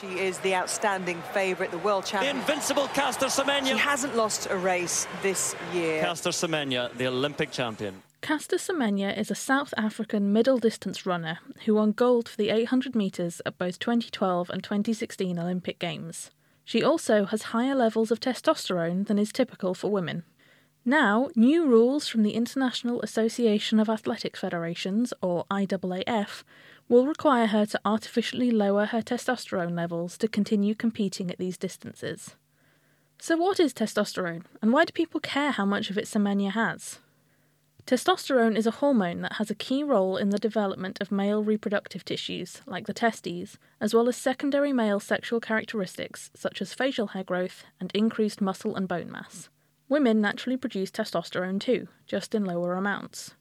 She is the outstanding favourite, the world champion. The Invincible Caster Semenya. She hasn't lost a race this year. Caster Semenya, the Olympic champion. Caster Semenya is a South African middle distance runner who won gold for the 800 metres at both 2012 and 2016 Olympic Games. She also has higher levels of testosterone than is typical for women. Now, new rules from the International Association of Athletics Federations, or IAAF, will require her to artificially lower her testosterone levels to continue competing at these distances. So, what is testosterone, and why do people care how much of it Semenya has? Testosterone is a hormone that has a key role in the development of male reproductive tissues, like the testes, as well as secondary male sexual characteristics such as facial hair growth and increased muscle and bone mass. Women naturally produce testosterone too, just in lower amounts.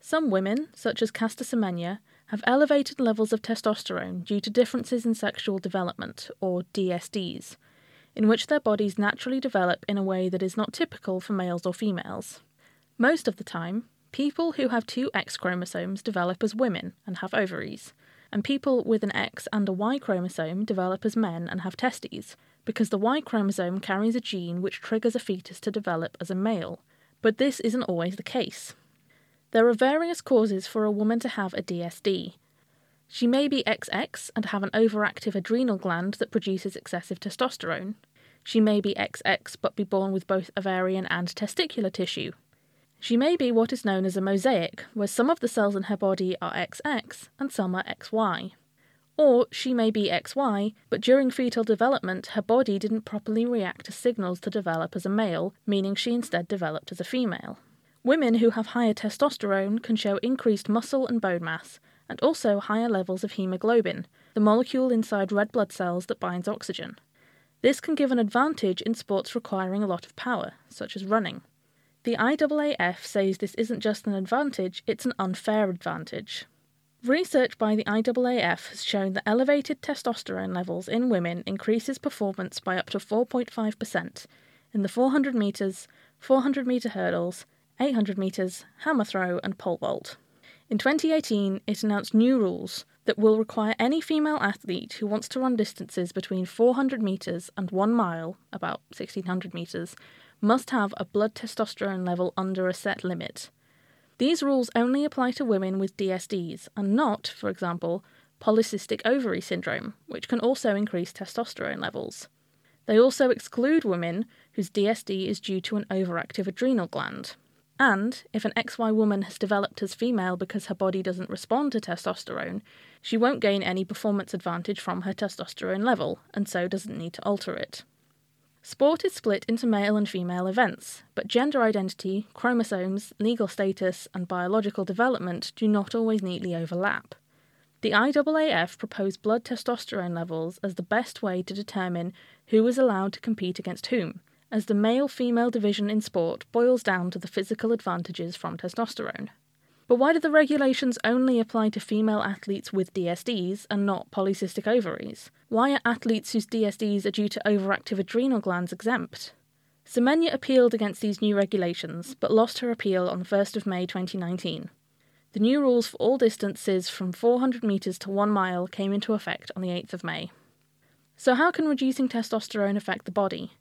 Some women, such as Caster Semenya, have elevated levels of testosterone due to differences in sexual development, or DSDs, in which their bodies naturally develop in a way that is not typical for males or females. Most of the time, people who have two X chromosomes develop as women and have ovaries, and people with an X and a Y chromosome develop as men and have testes, because the Y chromosome carries a gene which triggers a fetus to develop as a male, but this isn't always the case. There are various causes for a woman to have a DSD. She may be XX and have an overactive adrenal gland that produces excessive testosterone. She may be XX but be born with both ovarian and testicular tissue. She may be what is known as a mosaic, where some of the cells in her body are XX and some are XY. Or she may be XY, but during fetal development, her body didn't properly react to signals to develop as a male, meaning she instead developed as a female. Women who have higher testosterone can show increased muscle and bone mass, and also higher levels of hemoglobin, the molecule inside red blood cells that binds oxygen. This can give an advantage in sports requiring a lot of power, such as running. The IAAF says this isn't just an advantage, it's an unfair advantage. Research by the IAAF has shown that elevated testosterone levels in women increases performance by up to 4.5% in the 400 metres, 400 metre hurdles, 800 metres, hammer throw, and pole vault. In 2018, it announced new rules that will require any female athlete who wants to run distances between 400 metres and 1 mile, about 1600 metres, must have a blood testosterone level under a set limit. These rules only apply to women with DSDs and not, for example, polycystic ovary syndrome, which can also increase testosterone levels. They also exclude women whose DSD is due to an overactive adrenal gland. And if an XY woman has developed as female because her body doesn't respond to testosterone, she won't gain any performance advantage from her testosterone level, and so doesn't need to alter it. Sport is split into male and female events, but gender identity, chromosomes, legal status, and biological development do not always neatly overlap. The IAAF proposed blood testosterone levels as the best way to determine who is allowed to compete against whom, as the male female division in sport boils down to the physical advantages from testosterone. But why do the regulations only apply to female athletes with DSDs and not polycystic ovaries? Why are athletes whose DSDs are due to overactive adrenal glands exempt? Semenya appealed against these new regulations, but lost her appeal on 1st of May 2019. The new rules for all distances from 400 metres to 1 mile came into effect on the 8th of May. So, how can reducing testosterone affect the body?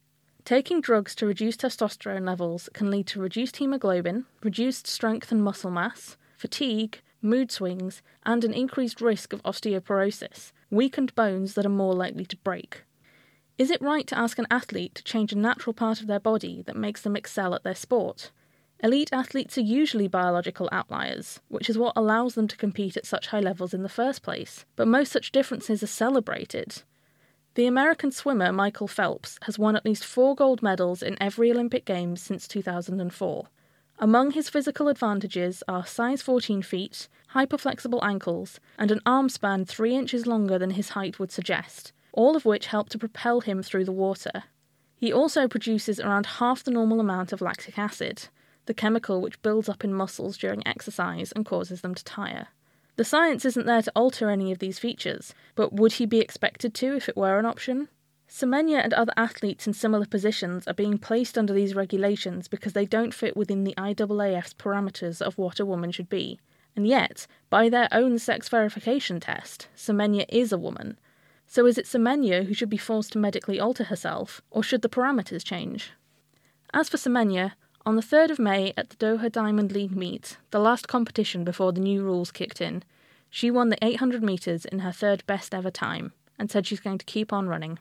Taking drugs to reduce testosterone levels can lead to reduced hemoglobin, reduced strength and muscle mass, fatigue, mood swings, and an increased risk of osteoporosis, weakened bones that are more likely to break. Is it right to ask an athlete to change a natural part of their body that makes them excel at their sport? Elite athletes are usually biological outliers, which is what allows them to compete at such high levels in the first place, but most such differences are celebrated. The American swimmer Michael Phelps has won at least four gold medals in every Olympic Games since 2004. Among his physical advantages are size 14 feet, hyperflexible ankles, and an arm span 3 inches longer than his height would suggest, all of which help to propel him through the water. He also produces around half the normal amount of lactic acid, the chemical which builds up in muscles during exercise and causes them to tire. The science isn't there to alter any of these features, but would he be expected to if it were an option? Semenya and other athletes in similar positions are being placed under these regulations because they don't fit within the IAAF's parameters of what a woman should be. And yet, by their own sex verification test, Semenya is a woman. So is it Semenya who should be forced to medically alter herself, or should the parameters change? As for Semenya, on the 3rd of May at the Doha Diamond League meet, the last competition before the new rules kicked in, she won the 800 metres in her third best ever time and said she's going to keep on running.